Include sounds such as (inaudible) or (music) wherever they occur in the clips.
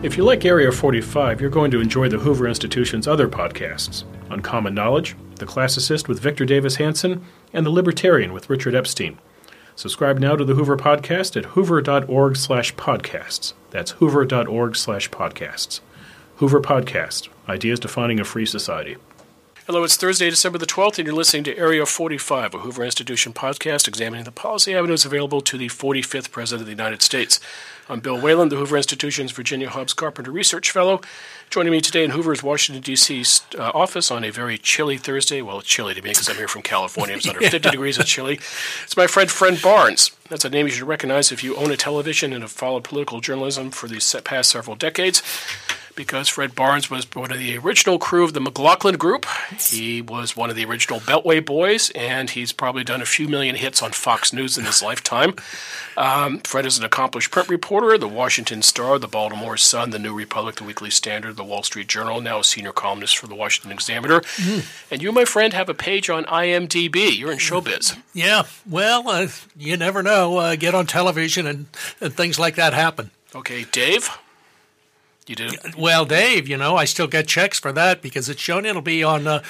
If you like Area 45, you're going to enjoy the Hoover Institution's other podcasts Uncommon Knowledge, The Classicist with Victor Davis Hanson, and The Libertarian with Richard Epstein. Subscribe now to the Hoover Podcast at hoover.org slash podcasts. That's hoover.org slash podcasts. Hoover Podcast, Ideas Defining a Free Society. Hello, it's Thursday, December the 12th, and you're listening to Area 45, a Hoover Institution podcast examining the policy avenues available to the 45th President of the United States. I'm Bill Whalen, the Hoover Institution's Virginia Hobbs Carpenter Research Fellow. Joining me today in Hoover's Washington, D.C. Uh, office on a very chilly Thursday. Well, it's chilly to me because I'm here from California. It's under (laughs) yeah. 50 degrees. It's chilly. It's my friend, Fred Barnes. That's a name you should recognize if you own a television and have followed political journalism for the past several decades because Fred Barnes was one of the original crew of the McLaughlin Group. He was one of the original Beltway boys, and he's probably done a few million hits on Fox News in his (laughs) lifetime. Um, Fred is an accomplished print reporter, the Washington Star, the Baltimore Sun, the New Republic, the Weekly Standard, the Wall Street Journal, now a senior columnist for the Washington Examiner. Mm-hmm. And you, my friend, have a page on IMDb. You're in showbiz. Yeah, well, uh, you never know. Uh, get on television and, and things like that happen. Okay, Dave? You did Well, Dave, you know, I still get checks for that because it's shown. It'll be on uh,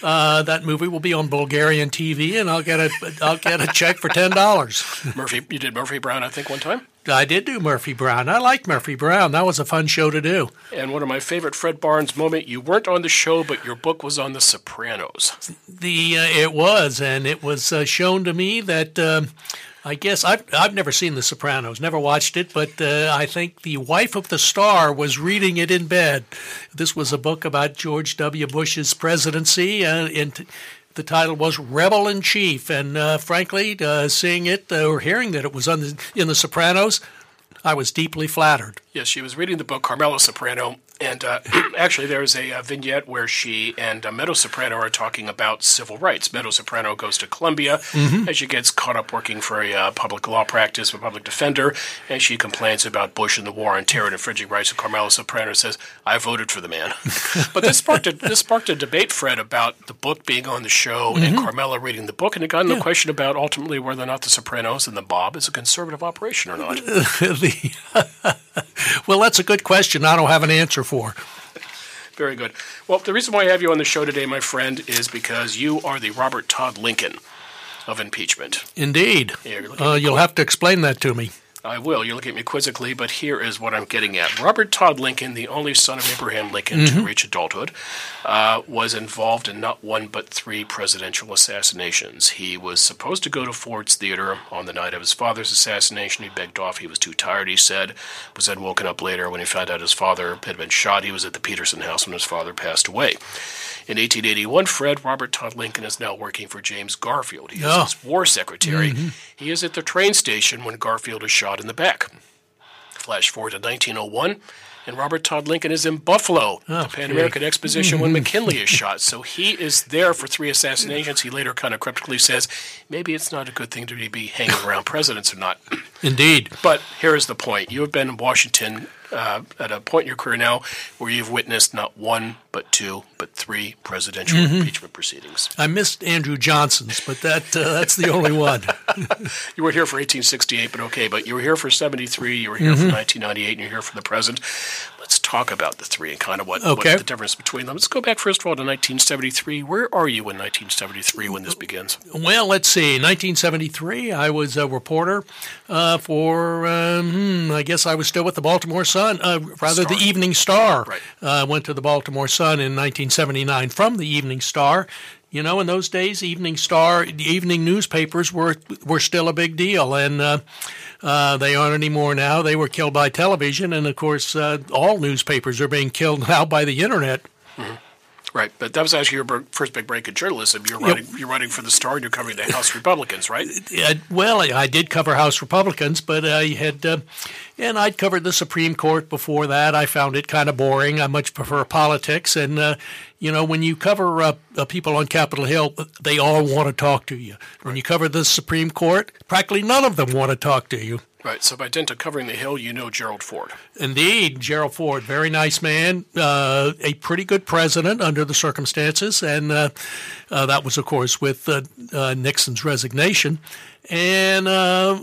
uh, that movie will be on Bulgarian TV, and I'll get a I'll get a check for ten dollars. Murphy, you did Murphy Brown, I think, one time. I did do Murphy Brown. I like Murphy Brown. That was a fun show to do. And one of my favorite Fred Barnes moment. You weren't on the show, but your book was on The Sopranos. The uh, it was, and it was uh, shown to me that. Um, I guess I've I've never seen The Sopranos, never watched it, but uh, I think the wife of the star was reading it in bed. This was a book about George W. Bush's presidency, uh, and the title was Rebel in Chief. And uh, frankly, uh, seeing it uh, or hearing that it was the, in The Sopranos, I was deeply flattered. Yes, she was reading the book Carmela Soprano and uh, (clears throat) actually, there's a, a, vignette where she and uh, Meadow Soprano are talking about civil rights. Meadow Soprano goes to Columbia mm-hmm. and she gets caught up working for a uh, public law practice, a public defender, and she complains about Bush and the war on terror and infringing rights. And Carmela Soprano says, "I voted for the man." (laughs) but this sparked a, this sparked a debate, Fred, about the book being on the show mm-hmm. and Carmela reading the book, and it got into yeah. the question about ultimately whether or not The Sopranos and the Bob is a conservative operation or not. (laughs) the, (laughs) well, that's a good question. I don't have an answer for. Very good. Well, the reason why I have you on the show today, my friend, is because you are the Robert Todd Lincoln of impeachment. Indeed. Yeah, uh, you'll have to explain that to me. I will. You look at me quizzically, but here is what I'm getting at. Robert Todd Lincoln, the only son of Abraham Lincoln mm-hmm. to reach adulthood, uh, was involved in not one but three presidential assassinations. He was supposed to go to Ford's Theater on the night of his father's assassination. He begged off. He was too tired, he said. Was then woken up later when he found out his father had been shot. He was at the Petersen house when his father passed away. In 1881, Fred Robert Todd Lincoln is now working for James Garfield. He is oh. his war secretary. Mm-hmm. He is at the train station when Garfield is shot in the back. Flash forward to 1901, and Robert Todd Lincoln is in Buffalo, oh, the Pan American Exposition, when McKinley is shot. (laughs) So he is there for three assassinations. He later kind of cryptically says, maybe it's not a good thing to be hanging around (laughs) presidents or not. Indeed. But here is the point. You have been in Washington uh, at a point in your career now where you've witnessed not one, but two, but three presidential mm-hmm. impeachment proceedings. I missed Andrew Johnson's, but that uh, that's the only one. (laughs) (laughs) you were here for 1868, but okay. But you were here for 73, you were here mm-hmm. for 1998, and you're here for the present let's talk about the three and kind of what, okay. what's the difference between them. Let's go back first of all to 1973. Where are you in 1973 when this begins? Well, let's see. 1973, I was a reporter uh, for, um, hmm, I guess I was still with the Baltimore Sun, uh, rather Star. the Evening Star. Right. Uh, went to the Baltimore Sun in 1979 from the Evening Star. You know, in those days, Evening Star, the evening newspapers were were still a big deal, and uh, they aren't anymore now. They were killed by television, and of course, uh, all newspapers are being killed (laughs) now by the internet. Mm-hmm. Right, but that was actually your first big break in journalism. You're running, yep. you're running for the Star, and you're covering the House Republicans, right? Uh, well, I did cover House Republicans, but I had, uh, and I'd covered the Supreme Court before that. I found it kind of boring. I much prefer politics, and uh, you know, when you cover uh, uh, people on Capitol Hill, they all want to talk to you. When you cover the Supreme Court, practically none of them want to talk to you. Right. So by dint of covering the Hill, you know Gerald Ford. Indeed, Gerald Ford, very nice man, uh, a pretty good president under the circumstances, and uh, uh, that was, of course, with uh, uh, Nixon's resignation. And uh,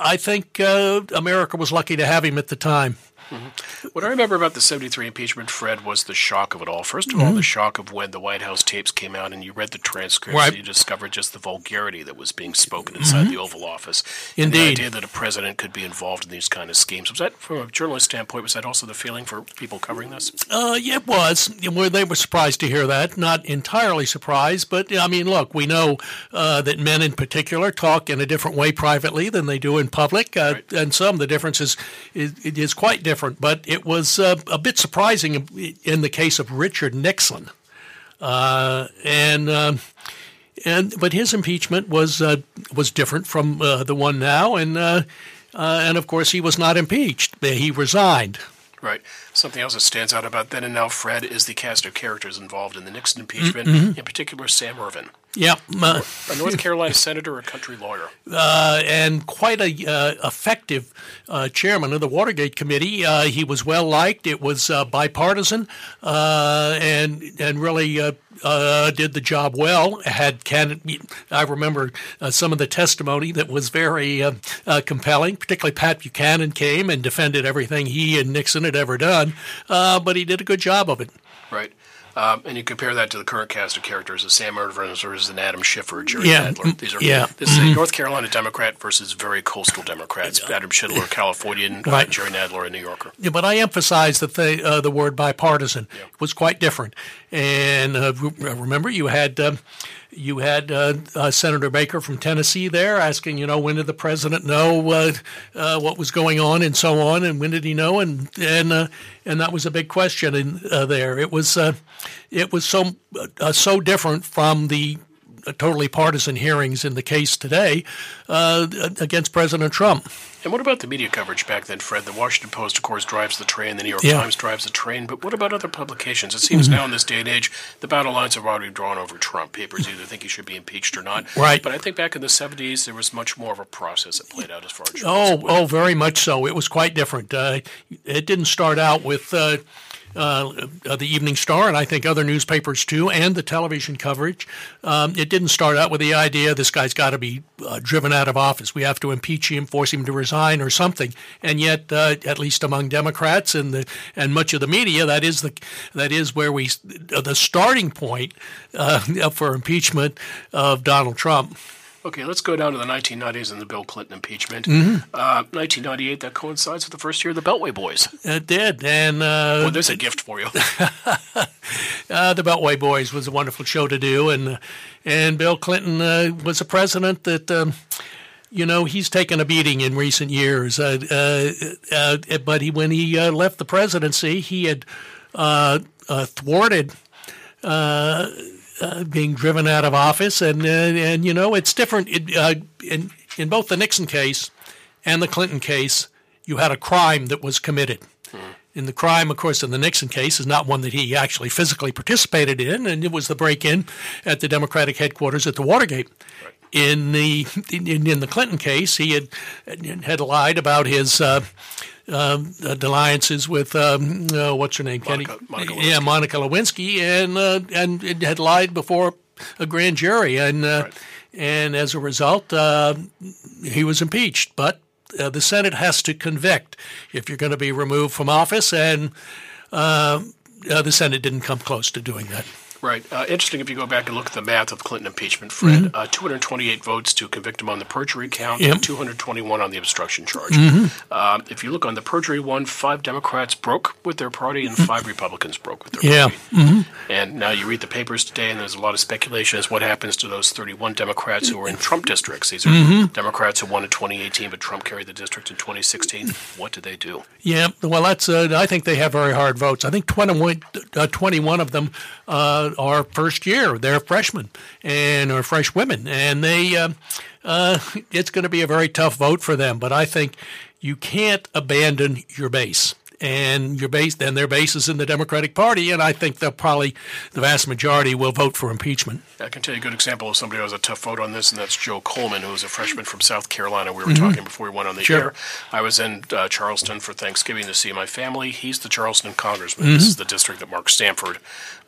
I think America was lucky to have him at the time. Mm-hmm. What I remember about the 73 impeachment, Fred, was the shock of it all. First of mm-hmm. all, the shock of when the White House tapes came out and you read the transcripts right. and you discovered just the vulgarity that was being spoken inside mm-hmm. the Oval Office. Indeed. And the idea that a president could be involved in these kind of schemes. Was that, from a journalist standpoint, was that also the feeling for people covering this? Uh, yeah, it was. They were surprised to hear that. Not entirely surprised, but I mean, look, we know uh, that men in particular talk in a different way privately than they do in public. Uh, right. And some, the difference is, is, is quite different. But it was uh, a bit surprising in the case of Richard Nixon. Uh, and uh, and but his impeachment was uh, was different from uh, the one now, and uh, uh, and of course he was not impeached; he resigned. Right. Something else that stands out about then and now, Fred, is the cast of characters involved in the Nixon impeachment, mm-hmm. in particular Sam Ervin. Yeah, uh, a North Carolina senator, a country lawyer, (laughs) uh, and quite a uh, effective uh, chairman of the Watergate Committee. Uh, he was well liked. It was uh, bipartisan, and and really did the job well. Had can I remember some of the testimony that was very compelling. Particularly Pat Buchanan came and defended everything he and Nixon had ever done, but he did a good job of it. Right. Um, and you compare that to the current cast of characters as Sam Ervin versus an Adam Schiffer, Jerry yeah. Nadler. These are yeah. this is a mm-hmm. North Carolina Democrat versus very coastal Democrats. Adam Schindler, Californian, uh, right. uh, Jerry Nadler, a New Yorker. Yeah, but I emphasize that the uh, the word bipartisan yeah. was quite different. And uh, remember, you had. Um, you had uh, uh, Senator Baker from Tennessee there asking, you know, when did the president know uh, uh what was going on and so on, and when did he know? And and uh, and that was a big question in uh, there. It was it was so so different from the totally partisan hearings in the case today against President Trump. And what about the media coverage back then, Fred? The Washington Post, of course, drives the train. The New York yeah. Times drives the train. But what about other publications? It seems mm-hmm. now in this day and age, the battle lines have already drawn over Trump. Papers either think he should be impeached or not. Right. But I think back in the 70s, there was much more of a process that played out as far as. Oh, oh, very much so. It was quite different. Uh, it didn't start out with. Uh, uh, the Evening Star, and I think other newspapers too, and the television coverage. Um, it didn't start out with the idea this guy's got to be uh, driven out of office. We have to impeach him, force him to resign, or something. And yet, uh, at least among Democrats and the and much of the media, that is the that is where we the starting point uh, (laughs) for impeachment of Donald Trump. Okay, let's go down to the 1990s and the Bill Clinton impeachment. Mm-hmm. Uh, 1998, that coincides with the first year of the Beltway Boys. It did, and uh, well, there's a gift for you. (laughs) uh, the Beltway Boys was a wonderful show to do, and and Bill Clinton uh, was a president that. Um, you know he's taken a beating in recent years, uh, uh, but he, when he left the presidency, he had thwarted uh, being driven out of office, and uh, and you know it's different. It, uh, in in both the Nixon case and the Clinton case, you had a crime that was committed. Hmm. In the crime, of course, in the Nixon case, is not one that he actually physically participated in, and it was the break-in at the Democratic headquarters at the Watergate. Right. In the in, in, the Clinton case, he had had lied about his uh, um, uh, alliances with um, uh, what's her name, Monica, Kenny? Monica yeah, Monica Lewinsky, and uh, and it had lied before a grand jury, and uh, right. and as a result, uh, he was impeached. But uh, the Senate has to convict if you're going to be removed from office, and the Senate didn't come close to doing that. Right. Uh, interesting if you go back and look at the math of the Clinton impeachment, Fred. Mm-hmm. Uh, 228 votes to convict him on the perjury count, yep. and 221 on the obstruction charge. Mm-hmm. Uh, if you look on the perjury one, five Democrats broke with their party, and mm-hmm. five Republicans broke with their yeah. party. Mm-hmm. And now you read the papers today, and there's a lot of speculation as what happens to those 31 Democrats who are in Trump districts. These are mm-hmm. Democrats who won in 2018, but Trump carried the district in 2016. What did they do? Yeah. Well, that's. Uh, I think they have very hard votes. I think 21, uh, 21 of them uh, are first year. They're freshmen and or fresh women, and they uh, uh, it's going to be a very tough vote for them. But I think you can't abandon your base and your base then their base is in the Democratic Party, and I think they'll probably the vast majority will vote for impeachment. I can tell you a good example of somebody who has a tough vote on this, and that's Joe Coleman, who was a freshman from South Carolina. We were mm-hmm. talking before we went on the sure. air. I was in uh, Charleston for Thanksgiving to see my family. He's the Charleston congressman. Mm-hmm. This is the district that Mark Sanford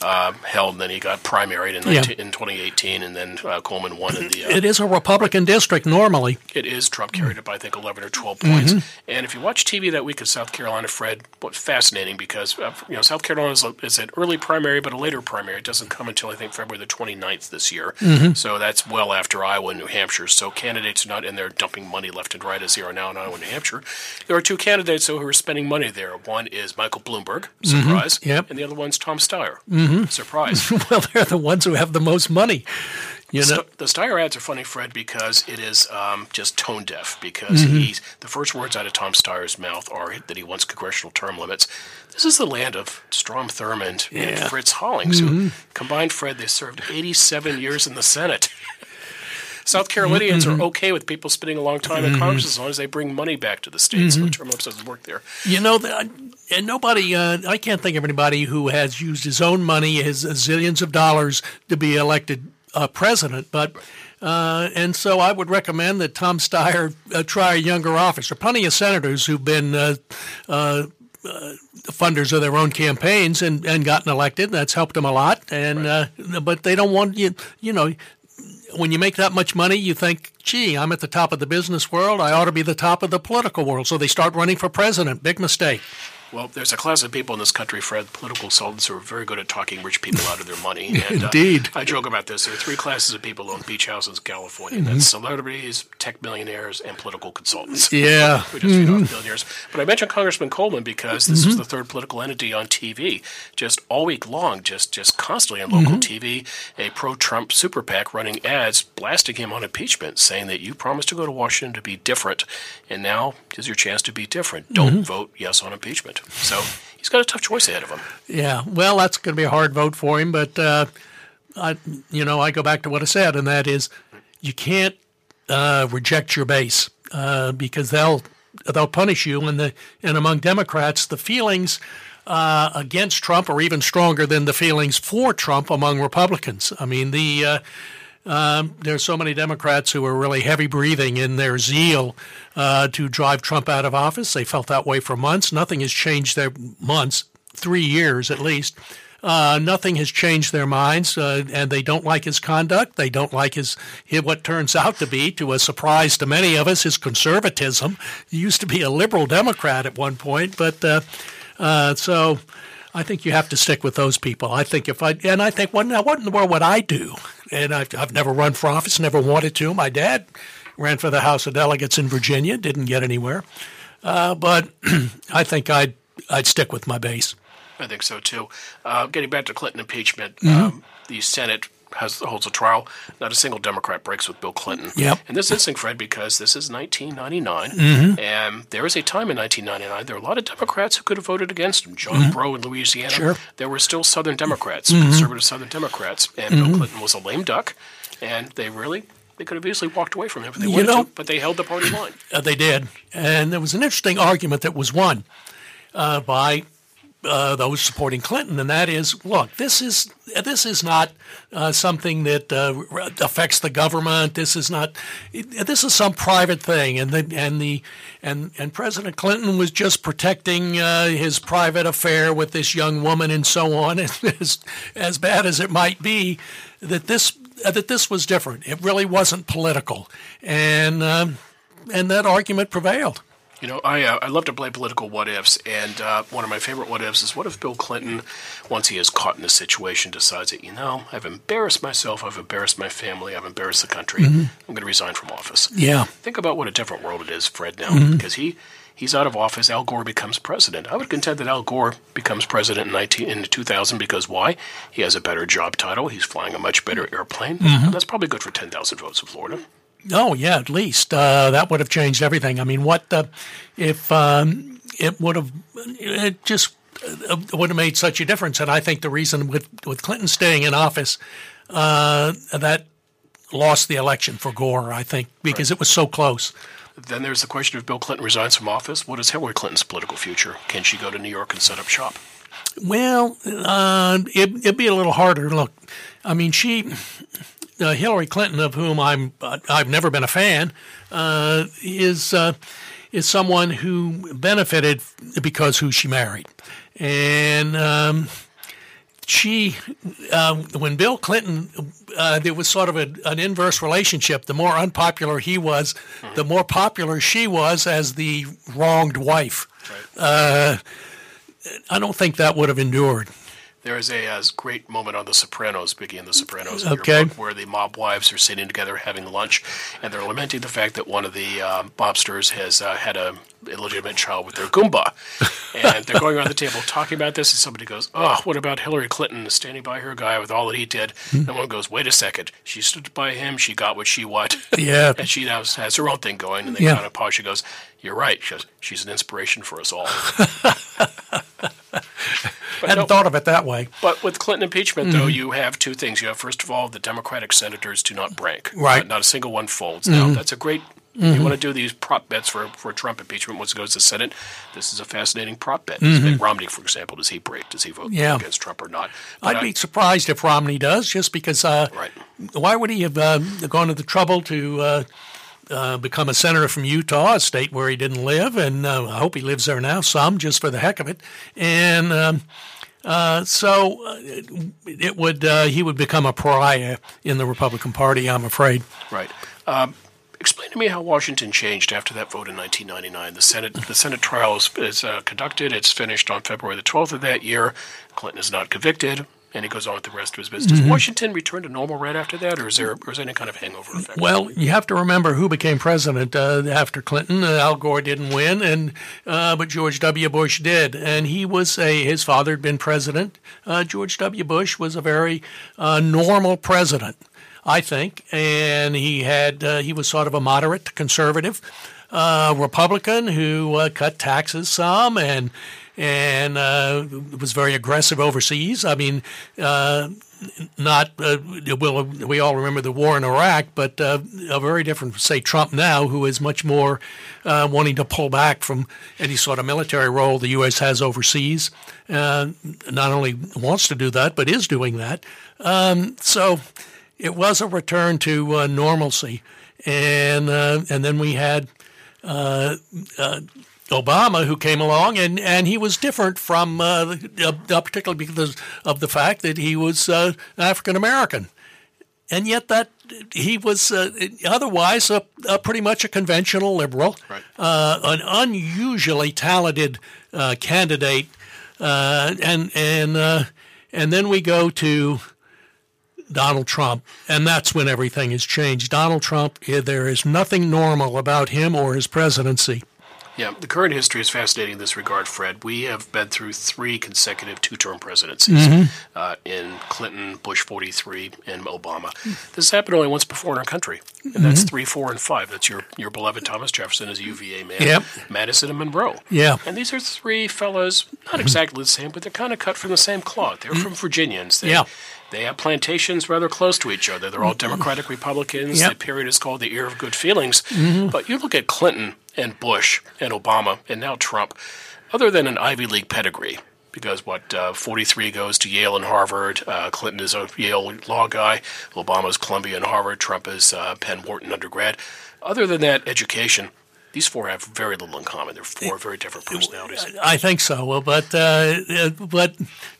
uh, held. And then he got primaried in, 19, yeah. in 2018, and then uh, Coleman won in the. Uh, it is a Republican district normally. It is. Trump carried it by I think 11 or 12 points. Mm-hmm. And if you watch TV that week in South Carolina, Fred, what fascinating because uh, you know South Carolina is, a, is, an early primary, but a later primary. It doesn't come until I think February the 29th this year. Mm-hmm. So that's well after Iowa and New Hampshire. So candidates are not in there dumping money left and right as they are now in Iowa and New Hampshire. There are two candidates though who are spending money there. One is Michael Bloomberg, mm-hmm. surprise, mm-hmm. yep. and the other one's Tom Steyer, mm-hmm. surprise. (laughs) well, they're the ones who have the most money. You know? St- the Steyer ads are funny, Fred, because it is um, just tone deaf. Because mm-hmm. he's the first words out of Tom Steyer's mouth are that he wants congressional term limits. This is the land of Strom Thurmond yeah. and Fritz Hollings, mm-hmm. who combined, Fred, they served 87 years in the Senate. (laughs) South Carolinians mm-hmm. are okay with people spending a long time in mm-hmm. Congress as long as they bring money back to the states. Mm-hmm. So term limits doesn't work there. You know, and nobody, uh, I can't think of anybody who has used his own money, his zillions of dollars, to be elected uh, president, but. Uh, and so I would recommend that Tom Steyer uh, try a younger office. There are plenty of senators who've been uh, uh, uh, funders of their own campaigns and, and gotten elected. That's helped them a lot. And right. but they don't want you. You know, when you make that much money, you think, "Gee, I'm at the top of the business world. I ought to be the top of the political world." So they start running for president. Big mistake. Well, there's a class of people in this country, Fred, political consultants, who are very good at talking rich people out of their money. (laughs) And, uh, Indeed. Uh, I joke about this. There are three classes of people who own beach houses in California. Mm-hmm. That's celebrities, tech millionaires, and political consultants. Yeah. (laughs) who just feed mm-hmm. off billionaires. But I mentioned Congressman Coleman because this mm-hmm. was the third political entity on TV. Just all week long, just, just constantly on local mm-hmm. TV, a pro-Trump super PAC running ads blasting him on impeachment, saying that you promised to go to Washington to be different, and now is your chance to be different. Don't mm-hmm. vote yes on impeachment. So he's got a tough choice ahead of him. Yeah, well, that's going to be a hard vote for him, but uh, I, you know, I go back to what I said, and that is, you can't uh, reject your base uh, because they'll they'll punish you. And the and among Democrats, the feelings. Uh, against Trump are even stronger than the feelings for Trump among Republicans. I mean, the uh, um, there are so many Democrats who are really heavy breathing in their zeal uh, to drive Trump out of office. They felt that way for months. Nothing has changed their months, three years at least. Uh, nothing has changed their minds, uh, and they don't like his conduct. They don't like his, his, what turns out to be, to a surprise to many of us, his conservatism. He used to be a liberal Democrat at one point, but uh, uh so I think you have to stick with those people. I think if I and I think what what in the world would I do? And I've, I've never run for office, never wanted to. My dad ran for the House of Delegates in Virginia, didn't get anywhere. Uh, but (clears throat) I think I'd I'd stick with my base. I think so too. Uh, getting back to Clinton impeachment, mm-hmm. um, the Senate has holds a trial. Not a single Democrat breaks with Bill Clinton. Yep. And this is interesting, Fred, because this is 1999, mm-hmm. and there was a time in 1999 there were a lot of Democrats who could have voted against him. John mm-hmm. In Louisiana. Sure. There were still Southern Democrats, mm-hmm. conservative Southern Democrats, and Bill mm-hmm. Clinton was a lame duck, and they really they could have easily walked away from him if they wanted know, to, but they held the party line. Uh, they did, and there was an interesting argument that was won uh, by uh, those supporting Clinton, and that is, look, this is this is not uh, something that uh, affects the government. This is not. This is some private thing, and the and the and and President Clinton was just protecting uh, his private affair with this young woman, and so on. (laughs) as as bad as it might be, that this that this was different. It really wasn't political, and um, and that argument prevailed. You know, I uh, I love to play political what ifs, and uh, one of my favorite what ifs is what if Bill Clinton, once he is caught in a situation, decides that you know I've embarrassed myself, I've embarrassed my family, I've embarrassed the country, mm-hmm. I'm going to resign from office. Yeah. Think about what a different world it is, Fred. Now, mm-hmm. because he he's out of office, Al Gore becomes president. I would contend that Al Gore becomes president in 19 in 2000 because why? He has a better job title. He's flying a much better airplane. Mm-hmm. That's probably good for 10,000 votes in Florida. Oh yeah, at least uh, that would have changed everything. I mean, what the, if um, it would have it just uh, would have made such a difference? And I think the reason with with Clinton staying in office, uh, that lost the election for Gore. I think because right. it was so close. Then there's the question if Bill Clinton resigns from office, what is Hillary Clinton's political future? Can she go to New York and set up shop? Well, uh, it, it'd be a little harder. Look, I mean, she uh, Hillary Clinton, of whom I'm uh, I've never been a fan, uh, is uh, is someone who benefited because who she married, and um, she uh, when Bill Clinton uh, there was sort of a, an inverse relationship. The more unpopular he was, the more popular she was as the wronged wife. Right I don't think that would have endured. There is a, uh, great moment on The Sopranos, speaking of The Sopranos, Okay. book, where the mob wives are sitting together having lunch, and they're lamenting the fact that one of the um, mobsters has uh, had a illegitimate child with their Goomba. (laughs) And they're going around the table talking about this, and somebody goes, Oh, what about Hillary Clinton standing by her guy with all that he did? And one goes, Wait a second. She stood by him, she got what she wanted. (laughs) Yeah. and she now has her own thing going, and they Yeah. kind of pause. She goes, You're right. She goes, She's an inspiration for us all. (laughs) Hadn't no- thought of it that way. but with Clinton impeachment, though, you have two things. You have, first of all, the Democratic senators do not break. Right. Uh, not a single one folds. Now, that's a great. You want to do these prop bets for, for Trump impeachment once it goes to the Senate. This is a fascinating prop bet. Mitt Romney, for example, does he break? Does he vote Yeah. against Trump or not? But I'd I- be surprised if Romney does, just because. Uh, Right. Why would he have uh, gone to the trouble to uh, uh, become a senator from Utah, a state where he didn't live? And uh, I hope he lives there now, some just for the heck of it. And um, uh, so uh, it would uh, he would become a pariah in the Republican Party. I'm afraid. Right. Um, explain to me how Washington changed after that vote in 1999. The Senate the Senate trial is, is conducted. It's finished on February the 12th of that year. Clinton is not convicted, and he goes on with the rest of his business. Does Washington return to normal right after that, or is there or is there any kind of hangover effect? Well, you have to remember who became president uh, after Clinton. Uh, Al Gore didn't win, and uh, but George W. Bush did, and he was a his father had been president. Uh, George W. Bush was a very uh, normal president, I think, and he had uh, he was sort of a moderate conservative uh, Republican who uh, cut taxes some and and uh, was very aggressive overseas. I mean. Uh, not uh, well, we all remember the war in Iraq, but uh, a very different, say, Trump now, who is much more uh, wanting to pull back from any sort of military role the U.S. has overseas. Uh, not only wants to do that, but is doing that. Um, so it was a return to uh, normalcy, and uh, and then we had. Obama, who came along, and, and he was different from, uh, uh, particularly because of the fact that he was uh, African American, and yet that he was uh, otherwise a, a pretty much a conventional liberal, Right. uh, an unusually talented uh, candidate, uh, and and uh, and then we go to Donald Trump, and that's when everything has changed. Donald Trump, eh, there is nothing normal about him or his presidency. Yeah, the current history is fascinating in this regard, Fred. We have been through three consecutive two term presidencies mm-hmm. uh, in Clinton, Bush 43, and Obama. This happened only once before in our country, and that's mm-hmm. three, four, and five. That's your, your beloved Thomas Jefferson as a UVA man, Yep. Madison and Monroe. Yeah. And these are three fellows, not mm-hmm. exactly the same, but they're kind of cut from the same cloth. They're from Virginians. They, Yeah. They have plantations rather close to each other. They're all Democratic Republicans. Yep. The period is called the era of good feelings. But you look at Clinton and Bush and Obama and now Trump, other than an Ivy League pedigree, because what uh, 43 goes to Yale and Harvard. Uh, Clinton is a Yale law guy. Obama's Columbia and Harvard. Trump is uh, Penn Wharton undergrad. Other than that education, these four have very little in common. They're four very different personalities. I think so. Well, but uh, uh, but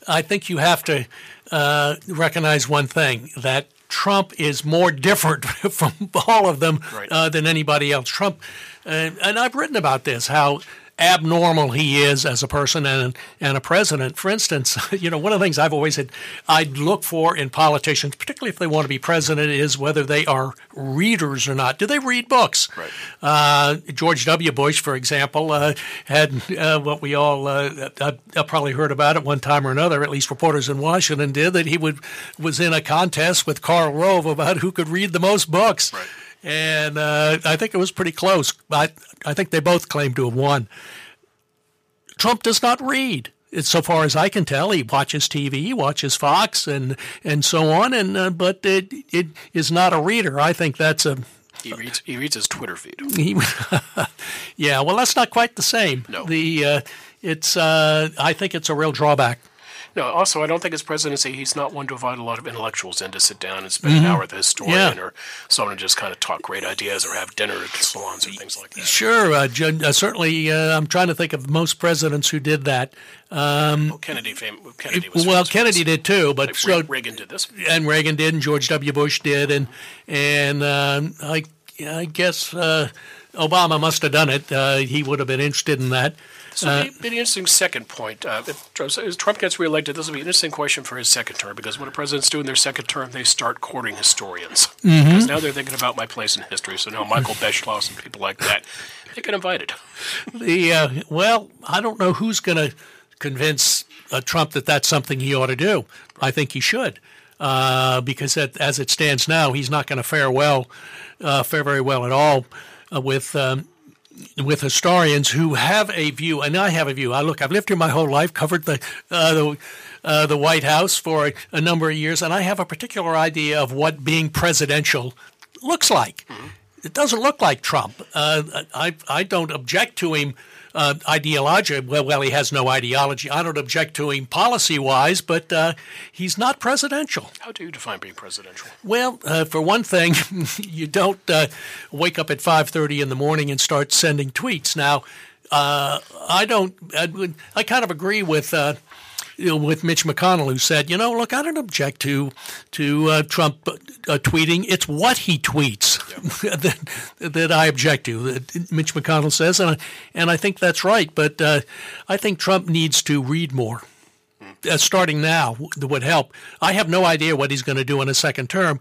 I think you have to uh, recognize one thing that Trump is more different (laughs) from all of them Right. uh, than anybody else. Trump, uh, and I've written about this how abnormal he is as a person and and a president. For instance, (laughs) you know one of the things I've always said I'd look for in politicians, particularly if they want to be president, is whether they are readers or not. Do they read books? Right. Uh, George W. Bush, for example, uh, had uh, what we all uh, I, I probably heard about at one time or another. At least reporters in Washington did that he would was in a contest with Karl Rove about who could read the most books. Right. And uh, I think it was pretty close. I, I think they both claim to have won. Trump does not read. It's so far as I can tell, he watches TV, he watches Fox, and and so on. And uh, but it it is not a reader. I think that's a He reads, he reads his Twitter feed. (laughs) he, yeah, well, that's not quite the same. No. The uh, it's uh, I think it's a real drawback. No, also, I don't think his presidency, he's not one to invite a lot of intellectuals in to sit down and spend an hour with a historian Mm-hmm. Yeah. or someone to just kind of talk great ideas or have dinner at salons or things like that. Sure, uh, uh, certainly. Uh, I'm trying to think of most presidents who did that. Well, Kennedy, fam- Kennedy was well, Kennedy did too, but Like, so Reagan did this. and Reagan did, and George W. Bush did, and and um, I I guess uh, Obama must have done it. Uh, he would have been interested in that. So uh, it'd be, an interesting second point. Uh, if Trump gets reelected, this will be an interesting question for his second term because when a president's doing their second term, they start courting historians. Mm-hmm. Because now they're thinking about my place in history. So now Michael Beschloss and people like that, they get invited. The uh, well, I don't know who's going to convince uh, Trump that that's something he ought to do. I think he should. Uh, because as it stands now, he's not going to fare well, uh, fare very well at all with um, with historians who have a view, and I have a view. I look, I've lived here my whole life, covered the uh, the, uh, the White House for a, a, number of years, and I have a particular idea of what being presidential looks like. Mm-hmm. It doesn't look like Trump. Uh, I I don't object to him uh, ideology. Well, well, he has no ideology. I don't object to him policy wise, but uh, he's not presidential. How do you define being presidential? Well, uh, for one thing, (laughs) you don't uh, wake up at five thirty in the morning and start sending tweets. Now, uh, I don't. I, I, kind of agree with uh, you know, with Mitch McConnell, who said, you know, look, I don't object to to uh, Trump uh, tweeting. It's what he tweets (laughs) that, that I object to. That Mitch McConnell says, and I, and I think that's right. But uh, I think Trump needs to read more. Uh, starting now would help. I have no idea what he's going to do in a second term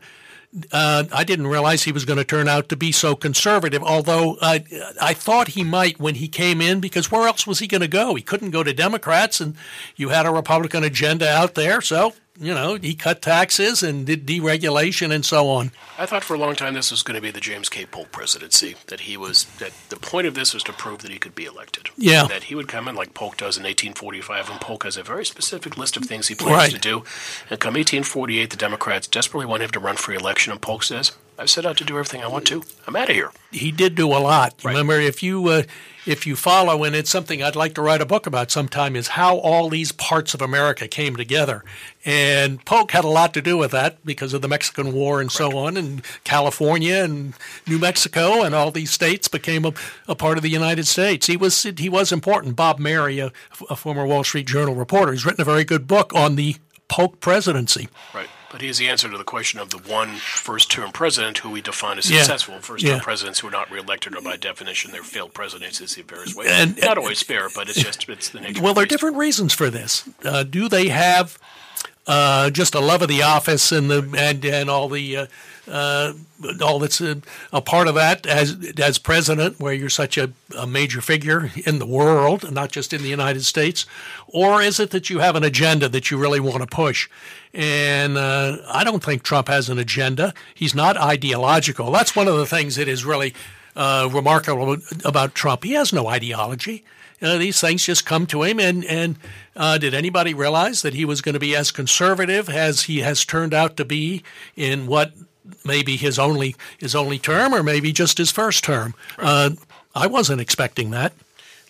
uh, I didn't realize he was going to turn out to be so conservative. Although I, I thought he might when he came in, because where else was he going to go? He couldn't go to Democrats, and you had a Republican agenda out there. So you know, he cut taxes and did deregulation and so on. I thought for a long time this was going to be the James K. Polk presidency. That he was that the point of this was to prove that he could be elected. Yeah, that he would come in like Polk does in 1845, and Polk has a very specific list of things he plans right. to do. And come 1848, the Democrats desperately want him to run for election, and Polk says, I've set out to do everything I want to. I'm out of here. He did do a lot. Right. Remember, if you uh, if you follow, and it's something I'd like to write a book about sometime, is how all these parts of America came together. And Polk had a lot to do with that because of the Mexican War and so on, and California and New Mexico and all these states became a, a part of the United States. He was he was important. Bob Merry, a, a former Wall Street Journal reporter, has written a very good book on the Polk presidency. Right. But he has the answer to the question of the one first-term president who we define as successful. Yeah. First-term yeah. presidents who are not reelected, are, by definition, they're failed presidents in various ways. And, not always fair, but it's just it's the nature. Well, there are different reasons for this. Uh, do they have uh, just a love of the office and the and and all the uh, uh, all that's a, a, part of that as as president, where you're such a, a, major figure in the world, not just in the United States, or is it that you have an agenda that you really want to push? And uh, I don't think Trump has an agenda. He's not ideological. That's one of the things that is really uh, remarkable about Trump. He has no ideology. Uh, these things just come to him. And, and uh, did anybody realize that he was going to be as conservative as he has turned out to be in what maybe his only his only term or maybe just his first term. Right. Uh, I wasn't expecting that.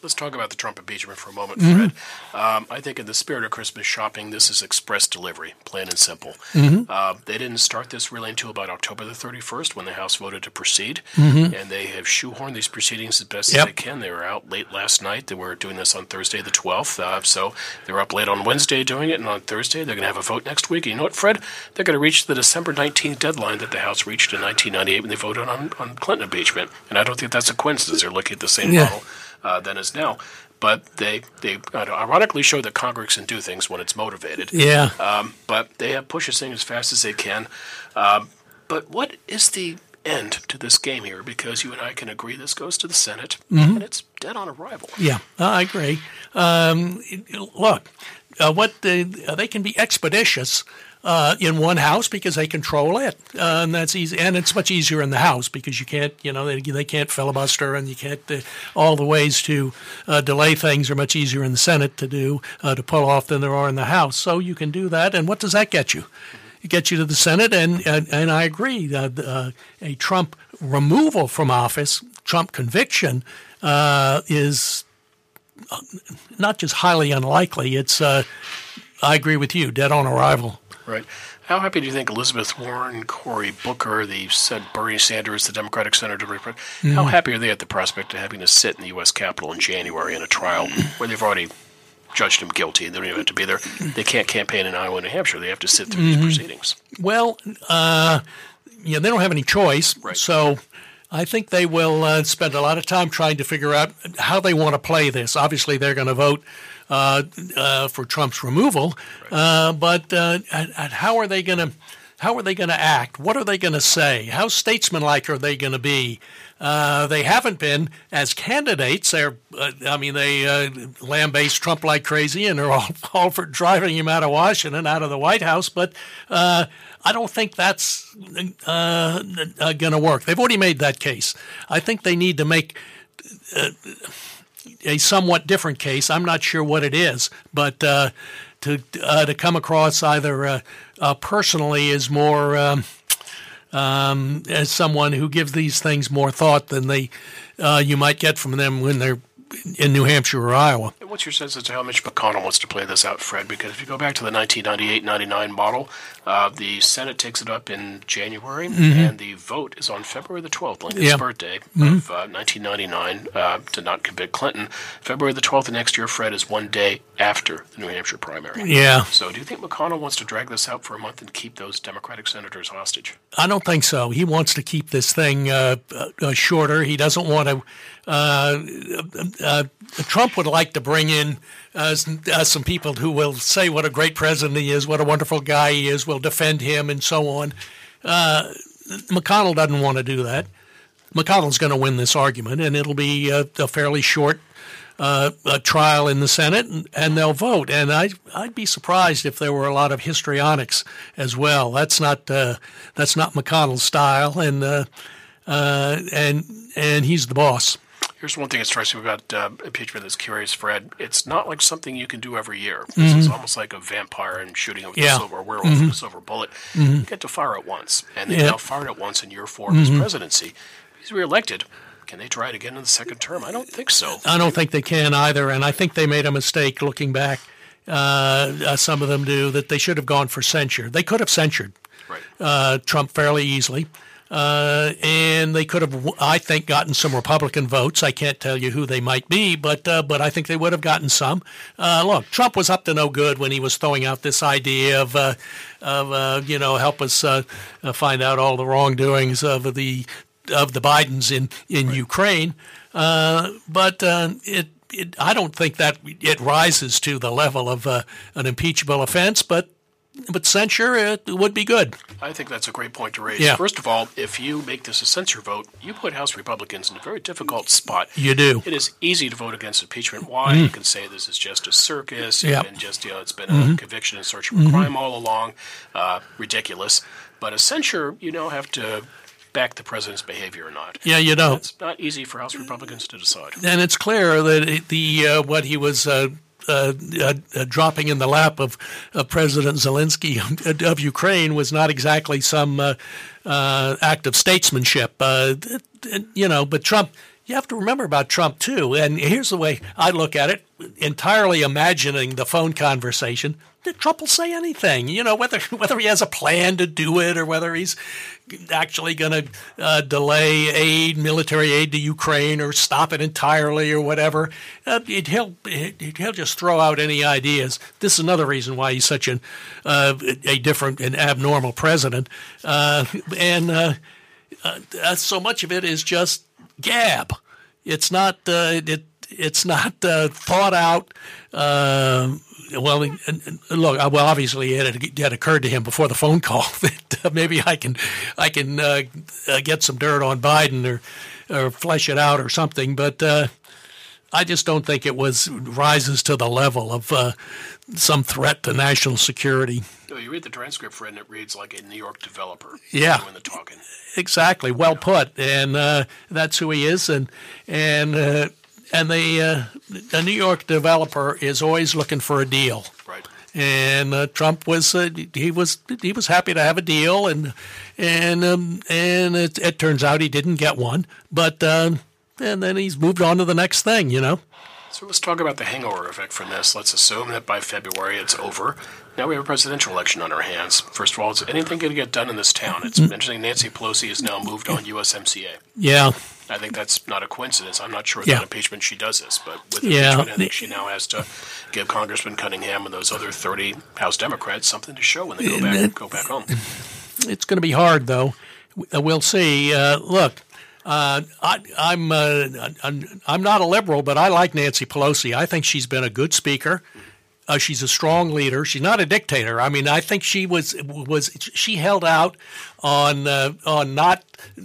Let's talk about the Trump impeachment for a moment, mm-hmm. Fred. Um, I think in the spirit of Christmas shopping, this is express delivery, plain and simple. Mm-hmm. Uh, they didn't start this really until about October the 31st when the House voted to proceed, mm-hmm. and they have shoehorned these proceedings as best yep. as they can. They were out late last night. They were doing this on Thursday the 12th, uh, so they were up late on Wednesday doing it, and on Thursday they're going to have a vote next week. And you know what, Fred? They're going to reach the December 19th deadline that the House reached in 1998 when they voted on, on Clinton impeachment, and I don't think that's a coincidence. They're looking at the same yeah. model uh, than is now. But they they ironically show that Congress can do things when it's motivated. Yeah. Um, but they have pushed this thing as fast as they can. Um, but what is the end to this game here? Because you and I can agree this goes to the Senate, mm-hmm. and it's dead on arrival. Yeah, I agree. Um, look, uh, what they, uh, they can be expeditious uh, in one house because they control it, uh, and that's easy. And it's much easier in the house because you can't, you know, they, they can't filibuster, and you can't. Uh, all the ways to uh, delay things are much easier in the Senate to do uh, to pull off than there are in the House. So you can do that. And what does that get you? It gets you to the Senate, and and, and I agree. Uh, a Trump removal from office, Trump conviction, is not just highly unlikely. It's I agree with you, dead on arrival. Right. How happy do you think Elizabeth Warren, Cory Booker, the said Bernie Sanders, the Democratic Senator, mm-hmm. how happy are they at the prospect of having to sit in the U.S. Capitol in January in a trial where they've already judged him guilty and they don't even have to be there? They can't campaign in Iowa and New Hampshire. They have to sit through mm-hmm. these proceedings. Well, uh, yeah, they don't have any choice. Right. So I think they will uh, spend a lot of time trying to figure out how they want to play this. Obviously, they're going to vote uh, uh, for Trump's removal, uh, but uh, how are they going to how are they going to act? What are they going to say? How statesmanlike are they going to be? Uh, they haven't been as candidates. They're, uh, I mean, they uh, lambaste Trump like crazy and are all, (laughs) all for driving him out of Washington, out of the White House. But uh, I don't think that's uh, uh, going to work. They've already made that case. I think they need to make a somewhat different case. I'm not sure what it is, but to to come across either personally as more. Um, um, as someone who gives these things more thought than they uh, you might get from them when they're in New Hampshire or Iowa. What's your sense as to how Mitch McConnell wants to play this out, Fred? Because if you go back to the 1998-99 model, uh, the Senate takes it up in January, mm-hmm. and the vote is on February the 12th, Lincoln's yeah. birthday mm-hmm. of uh, 1999, uh, to not convict Clinton. February the 12th of next year, Fred, is one day after the New Hampshire primary. Yeah. So do you think McConnell wants to drag this out for a month and keep those Democratic senators hostage? I don't think so. He wants to keep this thing uh, uh, shorter. He doesn't want to uh, uh, Trump would like to bring in uh, some, uh, some, people who will say what a great president he is, what a wonderful guy he is, will defend him, and so on. Uh, McConnell doesn't want to do that. McConnell's going to win this argument, and it'll be a, a fairly short uh, trial in the Senate, and, and, they'll vote. And I, I'd be surprised if there were a lot of histrionics as well. That's not that's not McConnell's style, and and and he's the boss. Here's one thing that strikes me about uh, impeachment that's curious, Fred. It's not like something you can do every year. This mm-hmm. is almost like a vampire and shooting with yeah. a silver werewolf mm-hmm. with a silver bullet. Mm-hmm. You get to fire it once, and they yeah. now fired it once in year 4 of his mm-hmm. presidency. He's reelected. Can they try it again in the second term? I don't think so. I don't think they can either, and I think they made a mistake looking back. Uh, uh, some of them do that they should have gone for censure. They could have censured right. Uh, Trump fairly easily. Uh, and they could have, I think, gotten some Republican votes. I can't tell you who they might be, but uh, but I think they would have gotten some. Uh, look, Trump was up to no good when he was throwing out this idea of uh, of uh, you know help us uh, find out all the wrongdoings of the of the Bidens in in right. Ukraine, but it. It, I don't think that it rises to the level of an impeachable offense, but but censure it would be good. I think that's a great point to raise. Yeah. First of all, if you make this a censure vote, you put House Republicans in a very difficult spot. You do. It is easy to vote against impeachment. Why? Mm-hmm. You can say this is just a circus yep. and just you know it's been mm-hmm. a conviction in search of mm-hmm. crime all along. Uh, ridiculous. But a censure, you now have to back the president's behavior or not. Yeah, you don't. It's not easy for House Republicans to decide. And it's clear that the uh, what he was. Uh, uh, uh, uh, dropping in the lap of, of President Zelensky of, Ukraine was not exactly some uh, uh, act of statesmanship. You know, but Trump, you have to remember about Trump too. And here's the way I look at it: entirely imagining the phone conversation. Did Trump will say anything, you know, whether (laughs) whether he has a plan to do it or whether he's actually going to uh, delay aid, military aid to Ukraine, or stop it entirely, or whatever. Uh, he'll he'll just throw out any ideas. This is another reason why he's such an uh, a different and abnormal president, uh, and uh, uh, so much of it is just gab. It's not it it's not thought out well, look, uh, well, obviously it had, occurred to him before the phone call (laughs) that uh, maybe I can, I can uh, uh, get some dirt on Biden or, or flesh it out or something. But uh, I just don't think it was rises to the level of uh, some threat to national security. No, you read the transcript, Fred, and it reads like a New York developer. Yeah, doing the talking. Exactly, well yeah. put, and that's who he is, and and and the uh, the New York developer is always looking for a deal. Right. And uh, Trump was uh, he was he was happy to have a deal, and and um, and it, it, turns out he didn't get one, but uh, and then he's moved on to the next thing, you know. So let's talk about the hangover effect from this. Let's assume that by February it's over. Now we have a presidential election on our hands. First of all, is anything going to get done in this town? It's mm-hmm. interesting. Nancy Pelosi has now moved on USMCA. Yeah. I think that's not a coincidence. I'm not sure yeah. impeachment she does this, but with impeachment. I think she now has to give Congressman Cunningham and those other 30 House Democrats something to show when they go back go back home. (laughs) It's going to be hard, though. We'll see. Uh, look, Uh, I, I'm, uh, I'm I'm not a liberal, but I like Nancy Pelosi. I think she's been a good speaker. Uh, she's a strong leader. She's not a dictator. I mean, I think she was was she held out on uh, on not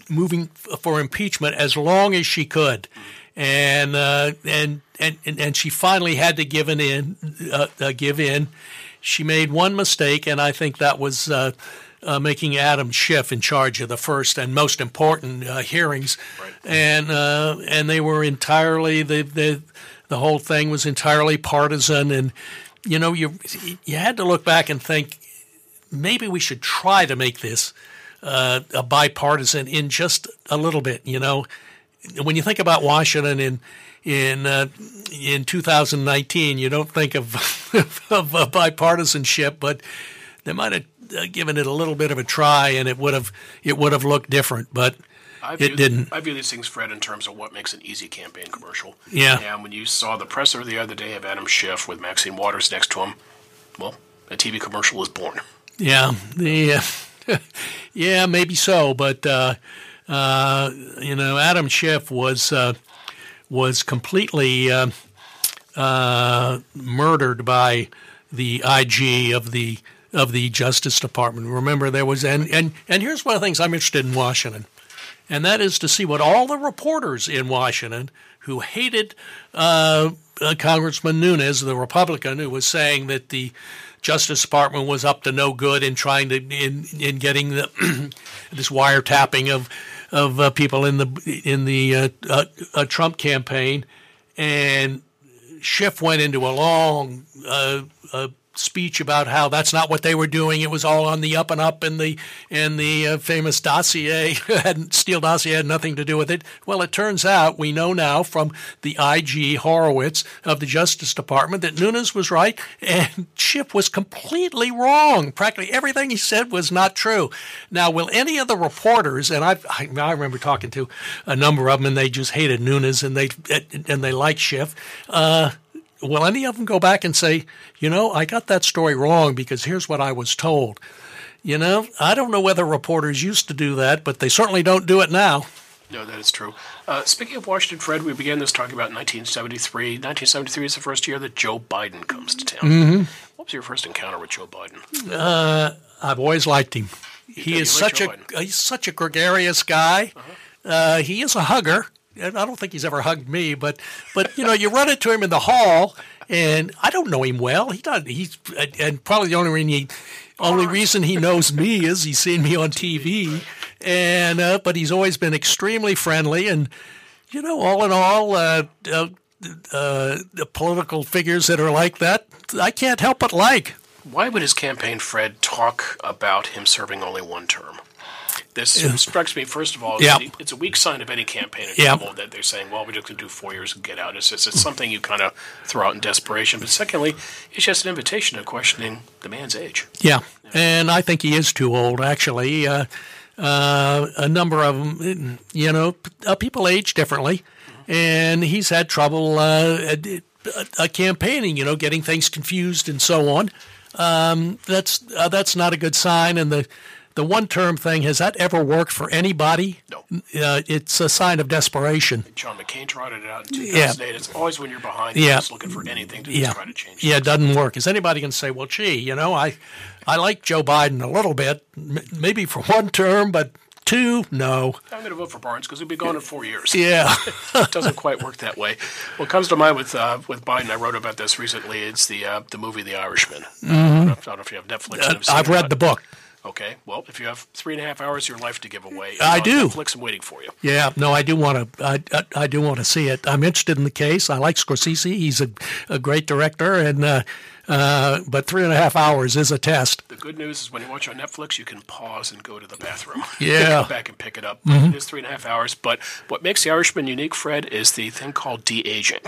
moving for impeachment as long as she could, and uh, and, and and she finally had to give in. Uh, uh, give in. She made one mistake, and I think that was. Uh, making Adam Schiff in charge of the first and most important hearings, right. and and they were entirely the, the the whole thing was entirely partisan, and you know, you you had to look back and think maybe we should try to make this uh, a bipartisan in just a little bit. You know, when you think about Washington in in uh, in 2019, you don't think of (laughs) of bipartisanship, but they might have uh, given it a little bit of a try, and it would have it would have looked different. But I view, it didn't. I view these things, Fred, in terms of what makes an easy campaign commercial. Yeah. And when you saw the presser the other day of Adam Schiff with Maxine Waters next to him, well, a TV commercial was born. Yeah. The, uh, (laughs) yeah, maybe so, but uh, uh, you know, Adam Schiff was uh, was completely uh, uh, murdered by the IG of the of the Justice Department. Remember, there was and and and here's one of the things I'm interested in Washington and that is to see what all the reporters in Washington who hated uh, uh, Congressman Nunes, the Republican, who was saying that the Justice Department was up to no good in trying to in in getting the (clears throat) this wiretapping of of uh, people in the in the uh, uh, uh, Trump campaign, and Schiff went into a long speech about how that's not what they were doing. It was all on the up and up, and the and the uh, famous dossier (laughs) had Steele dossier had nothing to do with it. Well, it turns out we know now from the IG Horowitz of the Justice Department that Nunes was right and Schiff was completely wrong. Practically everything he said was not true. Now, will any of the reporters and I've, I, I remember talking to a number of them, and they just hated Nunes and they and they liked Schiff. Uh, will any of them go back and say, you know, I got that story wrong because here's what I was told? You know, I don't know whether reporters used to do that, but they certainly don't do it now. No, that is true. Uh, speaking of Washington, Fred, we began this talking about 1973. 1973 is the first year that Joe Biden comes to town. Mm-hmm. What was your first encounter with Joe Biden? Uh, I've always liked him. he is such a he's such a gregarious guy. Uh-huh. Uh, he is a hugger. I don't think he's ever hugged me, but but you know, you run into him in the hall, and I don't know him well. He does. He's and probably the only reason he, only reason he knows me is he's seen me on TV, and uh, but he's always been extremely friendly, and you know, all in all, uh, uh, uh the political figures that are like that, I can't help but like. Why would his campaign, Fred, talk about him serving only one term? This yeah. strikes me, first of all, yeah. it's a weak sign of any campaign that they're saying, well, we're just going to do four years and get out. It's, just, it's something you kind of throw out in desperation. But secondly, it's just an invitation to questioning the man's age. Yeah, yeah. and I think he is too old, actually. Uh, uh, a number of them, you know, uh, people age differently, mm-hmm. and he's had trouble uh, campaigning, you know, getting things confused and so on. Um, that's uh, that's not a good sign, and the the one term thing has that ever worked for anybody? No. Uh, it's a sign of desperation. John McCain trotted it out in 2008. Yeah. It's always when you're behind, yeah. just looking for anything to yeah. try to change. Yeah, it doesn't work. Is anybody going to say, "Well, gee, you know, I, I like Joe Biden a little bit, maybe for one term, but two, no. I'm going to vote for Barnes because he'll be gone in four years. Yeah, (laughs) it doesn't quite work that way. What comes to mind with uh, with Biden, I wrote about this recently. It's the uh, the movie The Irishman. Mm-hmm. I, don't know, I, don't know, if you have Netflix. Uh, I've read the book. Okay. Well, if you have three and a half hours of your life to give away, I do. Netflix, I'm waiting for you. Yeah. No, I do want to. I, I, I, do want to see it. I'm interested in the case. I like Scorsese. He's a, a great director, and uh, uh, but three and a half hours is a test. The good news is when you watch on Netflix, you can pause and go to the bathroom. (laughs) Yeah. go back and pick it up. Mm-hmm. It is three and a half hours. But what makes The Irishman unique, Fred, is the thing called de aging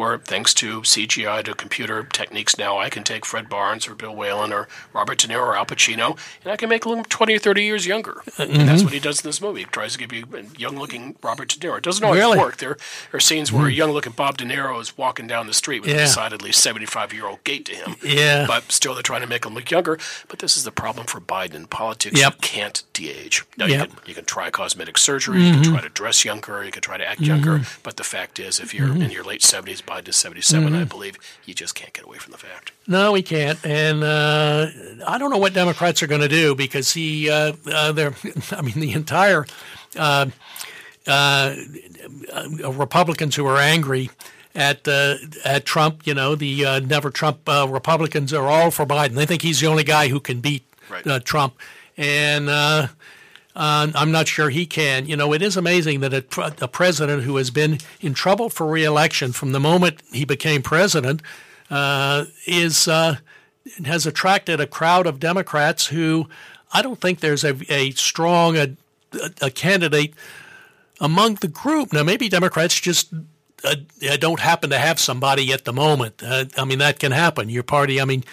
where thanks to CGI to computer techniques now, I can take Fred Barnes or Bill Whalen or Robert De Niro or Al Pacino, and I can make them 20 or 30 years younger. Mm-hmm. And that's what he does in this movie. He tries to give you a young-looking Robert De Niro. It doesn't always really? work. There are scenes where mm-hmm. a young-looking Bob De Niro is walking down the street with yeah. a decidedly 75-year-old gait to him. Yeah. But still, they're trying to make him look younger. But this is the problem for Biden in politics. Yep. You can't de-age. Now, Yep. you, can, you can try cosmetic surgery, you can try to dress younger, you can try to act younger. But the fact is, if you're in your late 70s, Is 77, I believe, you just can't get away from the fact. No, we can't, and uh, I don't know what Democrats are going to do because he, uh, uh, they're, (laughs) I mean, the entire uh, uh, uh, Republicans who are angry at uh, at Trump, you know, the uh, never Trump uh, Republicans are all for Biden. They think he's the only guy who can beat Right. uh, Trump, and. Uh, I'm not sure he can. You know, it is amazing that a, a president who has been in trouble for reelection from the moment he became president uh, is uh, has attracted a crowd of Democrats who I don't think there's a, a strong a, a candidate among the group. Now, maybe Democrats just uh, don't happen to have somebody at the moment. Uh, I mean, that can happen. Your party, I mean,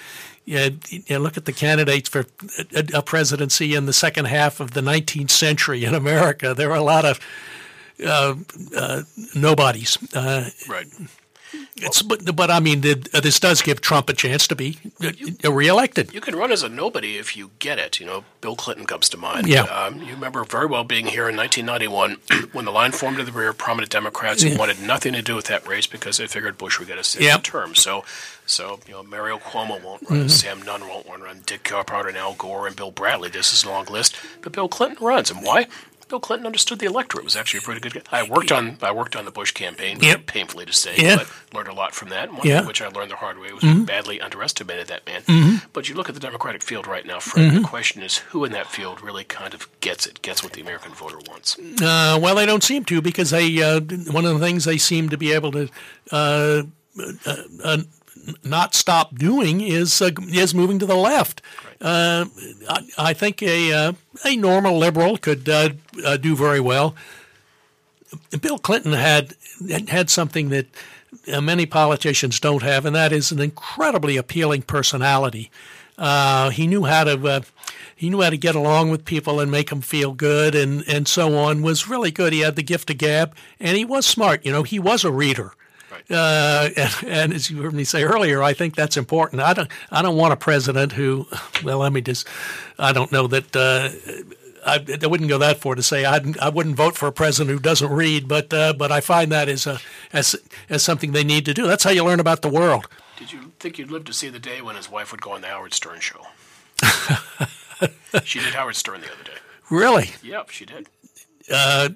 yeah, you look at the candidates for a, presidency in the second half of the 19th century in America. There are a lot of uh, uh, nobodies. Uh, Right. It's, but, but I mean, uh, this does give Trump a chance to be uh, reelected. You can run as a nobody if you get it. You know, Bill Clinton comes to mind. Yeah. Um, you remember very well being here in 1991 (clears throat) when the line formed in the rear. Of prominent Democrats who wanted nothing to do with that race because they figured Bush would get a second Yep. term. So, so you know, Mario Cuomo won't run, Mm-hmm. Sam Nunn won't run, Dick Carpenter and Al Gore and Bill Bradley. This is a long list, but Bill Clinton runs, and why? Bill Clinton understood the electorate. Was actually a pretty good guy. I worked on I worked on the Bush campaign, Yep. painfully to say, Yeah. but learned a lot from that. One Yeah. Mm-hmm. thing which I learned the hard way was we badly underestimated that man. But you look at the Democratic field right now, Fred. Mm-hmm. The question is, who in that field really kind of gets it, gets what the American voter wants? Uh, well, they don't seem to because they uh, one of the things they seem to be able to uh, uh, uh, not stop doing is uh, is moving to the left. Uh, I, I think a uh, a normal liberal could uh, uh, do very well. Bill Clinton had had something that uh, many politicians don't have, and that is an incredibly appealing personality. Uh, he knew how to he knew how to get along with people and make them feel good, and and so on. Was really good. He had the gift of gab, and he was smart. You know, he was a reader. Uh, and, and as you heard me say earlier, I think that's important. I don't, I don't want a president who, well, let me just, I don't know that, uh, I, I wouldn't go that far to say I'd, I wouldn't vote for a president who doesn't read, but, uh, but I find that as a, as, as something they need to do. That's how you learn about the world. Did you think you'd live to see the day when his wife would go on the Howard Stern show? (laughs) she did Howard Stern the other day. Really? Yep, she did. Uh,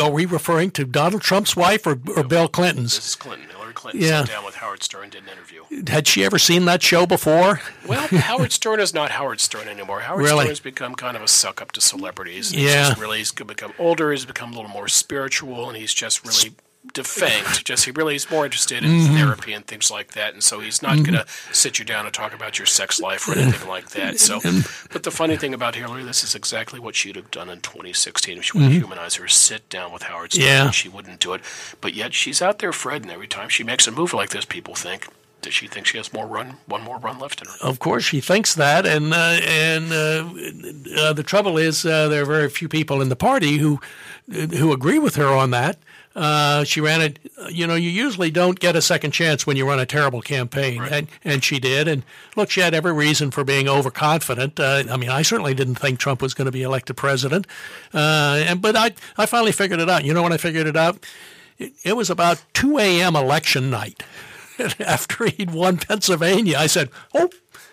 are we referring to Donald Trump's wife or, or Bill Clinton's? This is Clinton. Hillary Clinton Yeah. sat down with Howard Stern, did an interview. Had she ever seen that show before? Well, Howard Stern is not Howard Stern anymore. Howard Really? has become kind of a suck up to celebrities. He's Yeah. just really he's become older. He's become a little more spiritual, and he's just really defanged. (laughs) Just he really is more interested in Mm-hmm. therapy and things like that. And so he's not going to sit you down and talk about your sex life or anything like that. So, (laughs) but the funny thing about Hillary, this is exactly what she'd have done in 2016 if she would humanize her, sit down with Howard Stern. Mm-hmm. Yeah. She wouldn't do it, but yet she's out there, Fred. And every time she makes a move like this, people think. Does she think she has more run, one more run left in her? Of course, she thinks that, and uh, and uh, uh, the trouble is uh, there are very few people in the party who who agree with her on that. Uh, she ran it. You know, you usually don't get a second chance when you run a terrible campaign, and and she did. And look, she had every reason for being overconfident. Uh, I mean, I certainly didn't think Trump was going to be elected president, uh, and but I I finally figured it out. You know when I figured it out? It, it was about two a.m. election night. (laughs) after he'd won Pennsylvania, I said, "Oh,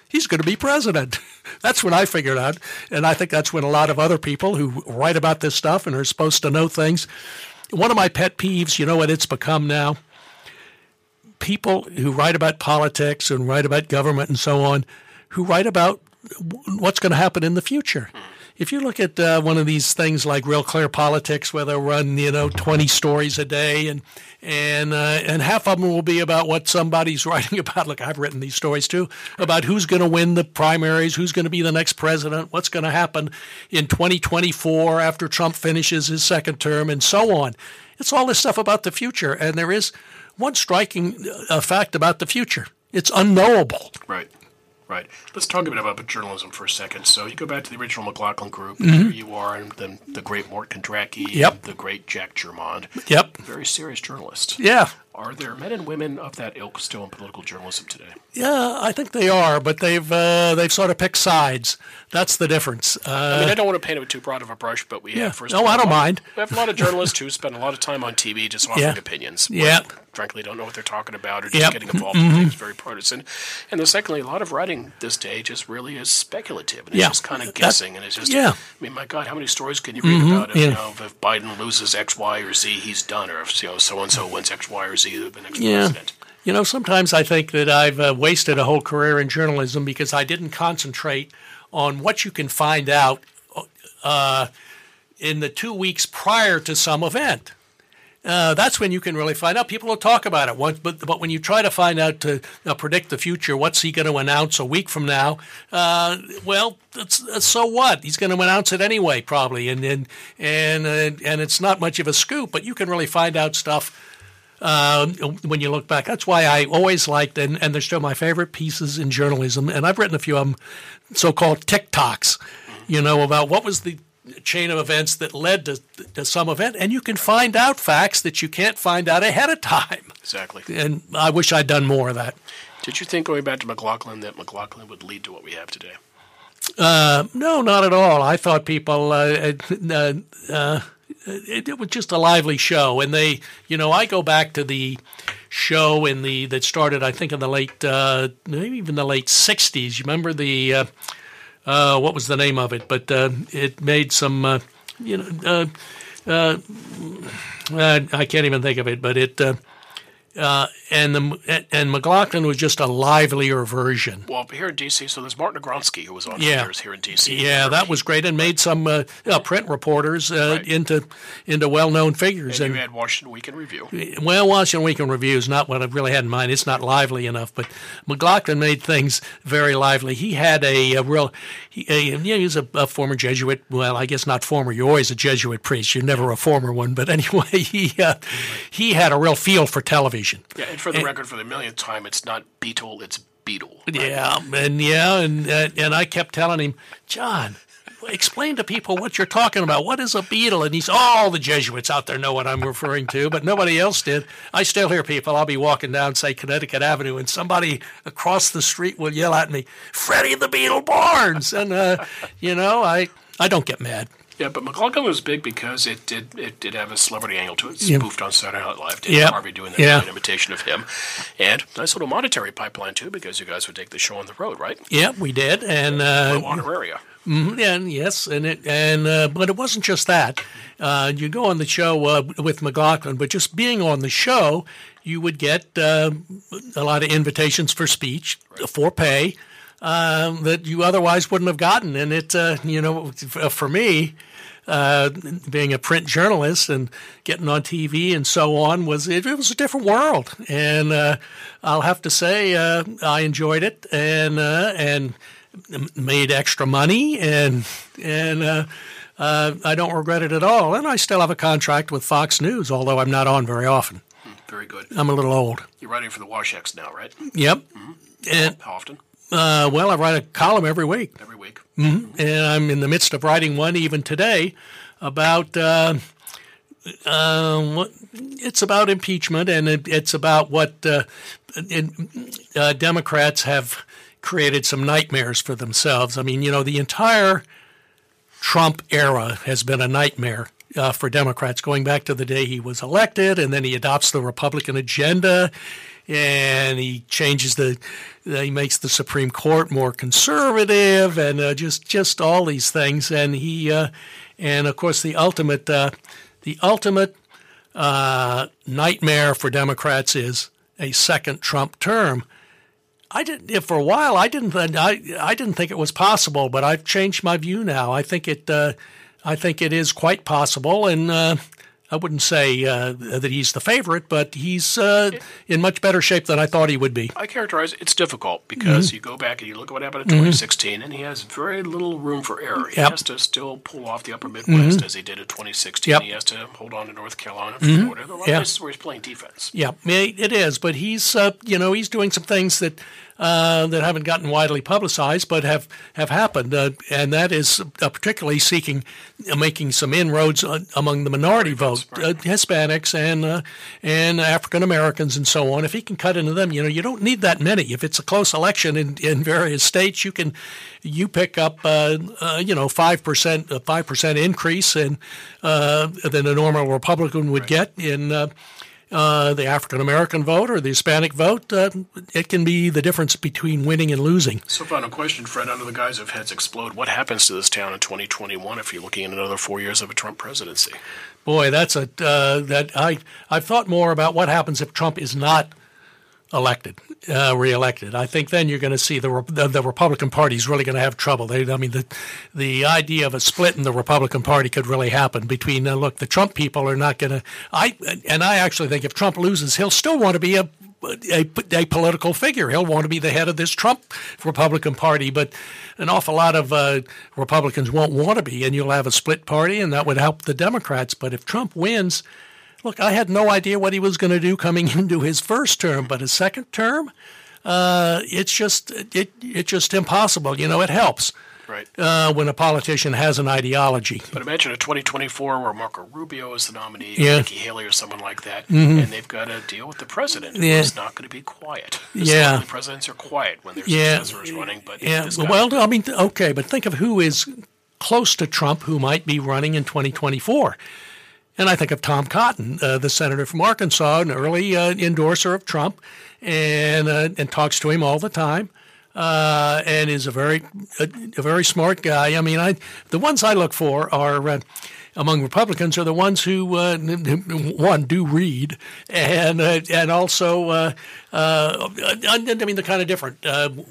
he's going to be president." (laughs) That's when I figured out, and I think that's when a lot of other people who write about this stuff and are supposed to know things. One of my pet peeves, you know what it's become now? People who write about politics and write about government and so on, who write about what's going to happen in the future. If you look at uh, one of these things like Real Clear Politics, where they'll run you know twenty stories a day, and and uh, and half of them will be about what somebody's (laughs) writing about. Look, I've written these stories too about who's going to win the primaries, who's going to be the next president, what's going to happen in 2024 after Trump finishes his second term, and so on. It's all this stuff about the future, and there is one striking uh, fact about the future: it's unknowable. Right. Right. Let's talk a bit about journalism for a second. So you go back to the original McLaughlin group, and here you are, and then the great Mort Kondracke, Mm-hmm. Yep. the great Jack Germond. Yep. Very serious journalist. Yeah. Are there men and women of that ilk still in political journalism today? Yeah, I think they are, but they've uh, they've sort of picked sides. That's the difference. Uh, I mean, I don't want to paint it with too broad of a brush, but we Yeah. have first. No, I don't mind. We have a lot of (laughs) journalists who spend a lot of time on TV just offering Yeah. opinions. Yeah. Frankly, don't know what they're talking about or just Yep. Mm-hmm. getting involved in things very partisan. And then, secondly, a lot of writing this day just really is speculative and it's just kind of That- guessing. And it's just, yeah. Mm-hmm. I mean, my God, how many stories can you read about if, yeah. you know, if Biden loses X, Y, or Z, he's done, or if you know so and so wins X, Y, or Z, next Yeah. You know, sometimes I think that I've uh, wasted a whole career in journalism because I didn't concentrate on what you can find out uh, in the two weeks prior to some event. Uh, that's when you can really find out. People will talk about it once, but but when you try to find out to uh, predict the future, what's he going to announce a week from now? Uh, well, so what? He's going to announce it anyway, probably, and and and uh, and it's not much of a scoop. But you can really find out stuff uh, when you look back. That's why I always liked, and, and they're still my favorite pieces in journalism. And I've written a few of them, so-called TikToks, you know, about what was the chain of events that led to, to some event, and you can find out facts that you can't find out ahead of time. Exactly. And I wish I'd done more of that. Did you think, going back to McLaughlin, that McLaughlin would lead to what we have today? Uh, no, not at all. I thought people, uh, uh, uh, it, it was just a lively show, and they, you know, I go back to the show in the that started, I think, in the late, uh, maybe even the late '60s. You remember the, uh, uh, what was the name of it? But uh, it made some, uh, you know, uh, I can't even think of it, but it. Uh, and the and McLaughlin was just a livelier version. Well, here in D.C., so there's Martin Agronsky, who was on Yeah. here in D.C. Yeah, that was great, and made some uh, uh, print reporters uh, Right. into into well known figures. And And, you had Washington Week in Review. well, Washington Week in Review is not what I really had in mind. It's not lively enough, but McLaughlin made things very lively. He had a, a real, he, a, yeah, he was a, a former Jesuit. Well, I guess not former. You're always a Jesuit priest. You're never a former one. But (laughs) anyway, he uh, he had a real feel for television. Yeah, and for the record, for the millionth time, it's not Beetle, it's Beetle. right? Yeah, and yeah, and and I kept telling him, John, explain to people what you're talking about. What is a beetle? And he's all the Jesuits out there know what I'm referring to, but nobody else did. I still hear people. I'll be walking down, say Connecticut Avenue, and somebody across the street will yell at me, "Freddie the Beetle Barnes," and uh, you know, I I don't get mad. Yeah, but McLaughlin was big because it did it did have a celebrity angle to it. It's Yeah. spoofed on Saturday Night Live. Dana Yeah. Carvey doing that Yeah. an imitation of him, and nice little monetary pipeline too, because you guys would take the show on the road, right? Yeah, we did, and uh, honoraria. Mhm, And yes, and it and uh, but it wasn't just that. Uh, you go on the show uh, with McLaughlin, but just being on the show, you would get uh, a lot of invitations for speech for pay um, that you otherwise wouldn't have gotten. And it, uh, you know, for me. Uh, being a print journalist and getting on TV and so on was it, it was a different world, and uh, I'll have to say uh, I enjoyed it and uh, and made extra money and and uh, uh, I don't regret it at all. And I still have a contract with Fox News, although I'm not on very often. Very good. I'm a little old. You're writing for the Washex now, right? Yep. And How often? Uh, well, I write a column every week, Every week. and I'm in the midst of writing one even today about. Uh, uh, it's about impeachment, and it, it's about what uh, it, uh, Democrats have created some nightmares for themselves. I mean, you know, the entire Trump era has been a nightmare uh, for Democrats, going back to the day he was elected, and then he adopts the Republican agenda, and he changes the, he makes the Supreme Court more conservative, and uh, just just all these things, and he, uh, and of course the ultimate, uh, the ultimate uh, nightmare for Democrats is a second Trump term. I didn't. For a while, I didn't. I I didn't think it was possible, but I've changed my view now. I think it. Uh, I think it is quite possible, and uh, I wouldn't say uh, that he's the favorite, but he's uh, in much better shape than I thought he would be. I characterize it, it's difficult because Mm-hmm. you go back and you look at what happened in 2016, and he has very little room for error. He Yep. has to still pull off the upper Midwest as he did in 2016. Yep. He has to hold on to North Carolina, Florida. There are a lot Yeah. of places where he's playing defense. Yeah, it it is, but he's uh, you know he's doing some things that uh, that haven't gotten widely publicized, but have have happened, uh, and that is uh, particularly seeking uh, making some inroads among the minority vote, uh, Hispanics and uh, and African Americans and so on. If he can cut into them, you know, you don't need that many. If it's a close election in, in various states, you can you pick up you know five percent a five percent increase in than a normal Republican would right. get in uh, the African American vote or the Hispanic vote, uh, it can be the difference between winning and losing. So, final question, Fred. Under the guise of heads explode, what happens to this town in 2021 if you're looking at another four years of a Trump presidency? Boy, that's a uh, that I I've thought more about what happens if Trump is not elected, uh, reelected. I think then you're going to see the, the, the Republican Party is really going to have trouble. They, I mean, the the idea of a split in the Republican Party could really happen between. Uh, look, the Trump people are not going to. I and I actually think if Trump loses, he'll still want to be a a, a, political figure. He'll want to be the head of this Trump Republican Party, but an awful lot of uh, Republicans won't want to be, and you'll have a split party, and that would help the Democrats. But if Trump wins, Look, I had no idea what he was going to do coming (laughs) into his first term, but his second term, uh, it's just it it's just impossible. You know, it helps. Right. Uh, when a politician has an ideology. But imagine a 2024 where Marco Rubio is the nominee, yeah. Nikki Haley or someone like that, mm-hmm. and they've got to deal with the president yeah. who's not going to be quiet. Yeah. The presidents are quiet when their yeah. successor is running, but yeah. Well, I mean, okay, but think of who is close to Trump who might be running in 2024. And I think of Tom Cotton, uh, the senator from Arkansas, an early uh, endorser of Trump, and uh, and talks to him all the time, uh, and is a very a, a, very smart guy. I mean, I the ones I look for are. Uh, among Republicans are the ones who uh, (laughs) one do read and and also I mean they're kind of different.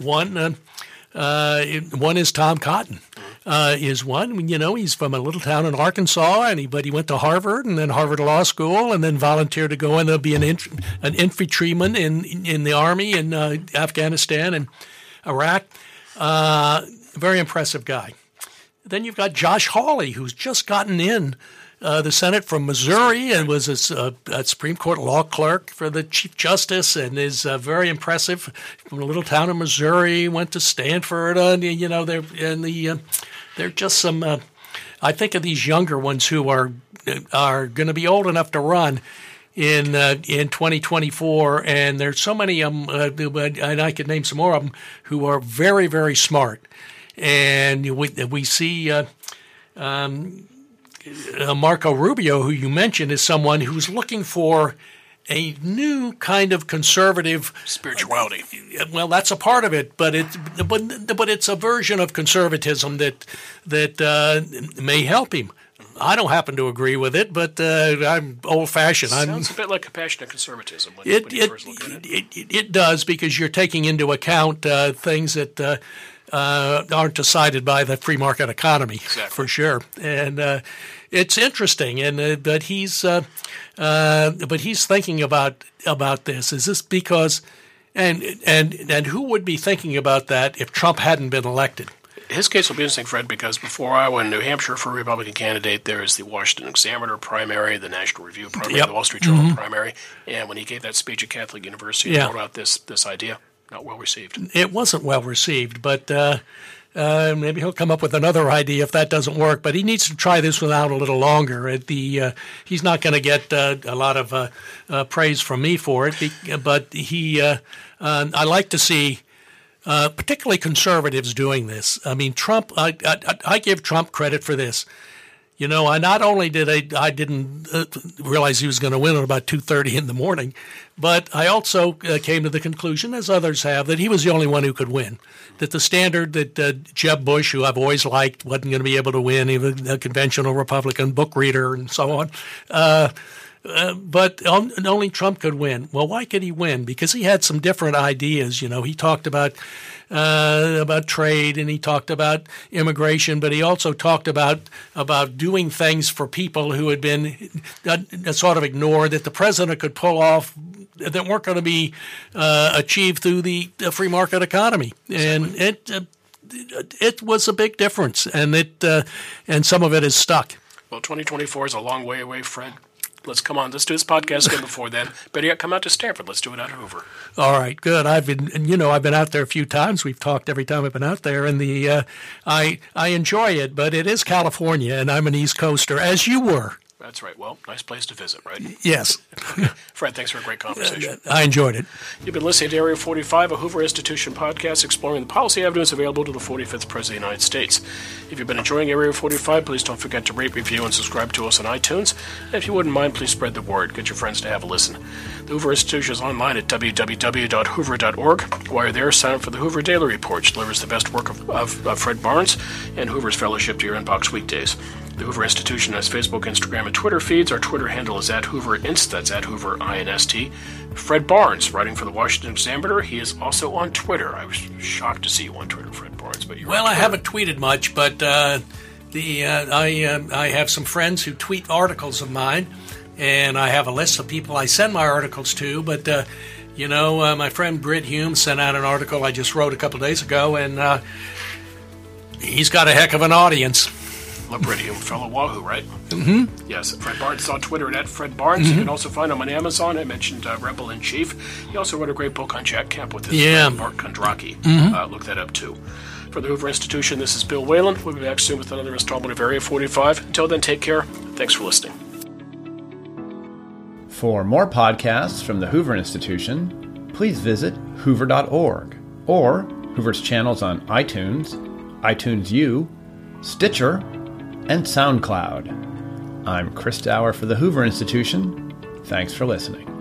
one one is Tom Cotton, uh, is one. You know, he's from a little town in Arkansas, and he but he went to Harvard and then Harvard Law School, and then volunteered to go and be an an infantryman in in the army in uh, Afghanistan and Iraq. Uh, very impressive guy. Then you've got Josh Hawley, who's just gotten in. Uh, the Senate from Missouri and was a, a, Supreme Court law clerk for the Chief Justice and is uh, very impressive from a little town in Missouri. Went to Stanford, and you know, they're in the uh, they're just some. Uh, I think of these younger ones who are are going to be old enough to run in uh, in 2024, and there's so many of them, uh, and I could name some more of them who are very very smart, and we we see. Uh, um, uh, Marco Rubio, who you mentioned, is someone who's looking for a new kind of conservative spirituality. Uh, well, that's a part of it, but it but but it's a version of conservatism that that uh, may help him. I don't happen to agree with it, but uh, I'm old fashioned. Sounds a bit like compassionate conservatism. When, it, when it, it. it, it, does because you're taking into account uh, things that uh, uh, aren't decided by the free market economy exactly. for sure. And uh, it's interesting, and uh, but he's uh, but he's thinking about about this. Is this because and and and who would be thinking about that if Trump hadn't been elected? His case will be interesting, Fred, because before Iowa and New Hampshire for a Republican candidate, there is the Washington Examiner primary, the National Review primary, yep. the Wall Street Journal mm-hmm. primary, and when he gave that speech at Catholic University, yeah. he out this this idea not well received. It wasn't well received, but uh, uh, maybe he'll come up with another idea if that doesn't work. But he needs to try this one out a little longer. The uh, he's not going to get uh, a lot of uh, uh, praise from me for it, but he I like to see. particularly conservatives doing this. I mean, Trump. I, I, I give Trump credit for this. You know, I not only did I I didn't uh, realize he was going to win at about two thirty in the morning, but I also uh, came to the conclusion, as others have, that he was the only one who could win. That the standard that uh, Jeb Bush, who I've always liked, wasn't going to be able to win, even a conventional Republican book reader and so on. Uh, uh, but only Trump could win. Well, why could he win? Because he had some different ideas. You know, he talked about uh, about trade and he talked about immigration, but he also talked about about doing things for people who had been uh, sort of ignored that the president could pull off that weren't going to be uh, achieved through the, free market economy, and it uh, it was a big difference, and it uh, and some of it is stuck. Well, 2024 is a long way away, Fred. Let's come on. Let's do this podcast again before then. Better yet, come out to Stanford. Let's do it out of Hoover. All right, good. I've been, and you know, I've been out there a few times. We've talked every time I've been out there, and the uh, I I enjoy it. But it is California, and I'm an East Coaster, as you were. That's right. Well, nice place to visit, right? Yes, Fred, thanks for a great conversation. I enjoyed it. You've been listening to Area 45, a Hoover Institution podcast exploring the policy avenues available to the 45th President of the United States. If you've been enjoying Area 45, please don't forget to rate, review, and subscribe to us on iTunes. And if you wouldn't mind, please spread the word. Get your friends to have a listen. The Hoover Institution is online at www.hoover.org. While you're there, sign up for the Hoover Daily Report, which delivers the best work of, of, of Fred Barnes and Hoover's Fellowship to your inbox weekdays. The Hoover Institution has Facebook, Instagram, and Twitter feeds. Our Twitter handle is at Hoover Inst. That's at Hoover INST. Fred Barnes, writing for the Washington Examiner, he is also on Twitter. I was shocked to see you on Twitter, Fred Barnes, but you're Well, I haven't tweeted much, but uh, the uh, I uh, I have some friends who tweet articles of mine, and I have a list of people I send my articles to. But uh, you know, uh, my friend Brit Hume sent out an article I just wrote a couple days ago, and uh, he's got a heck of an audience. Labridium, fellow Wahoo, right? Mm-hmm. Yes, Fred Barnes on Twitter and at Fred Barnes. You can also find him on Amazon. I mentioned uh, Rebel in Chief. He also wrote a great book on Jack Kemp with his Yeah. friend Mark Kondracke. Uh, look that up too. For the Hoover Institution, this is Bill Whalen. We'll be back soon with another installment of Area 45. Until then, take care. Thanks for listening. For more podcasts from the Hoover Institution, please visit hoover.org or Hoover's channels on iTunes, iTunes U, Stitcher, and SoundCloud. I'm Chris Dower for the Hoover Institution. Thanks for listening.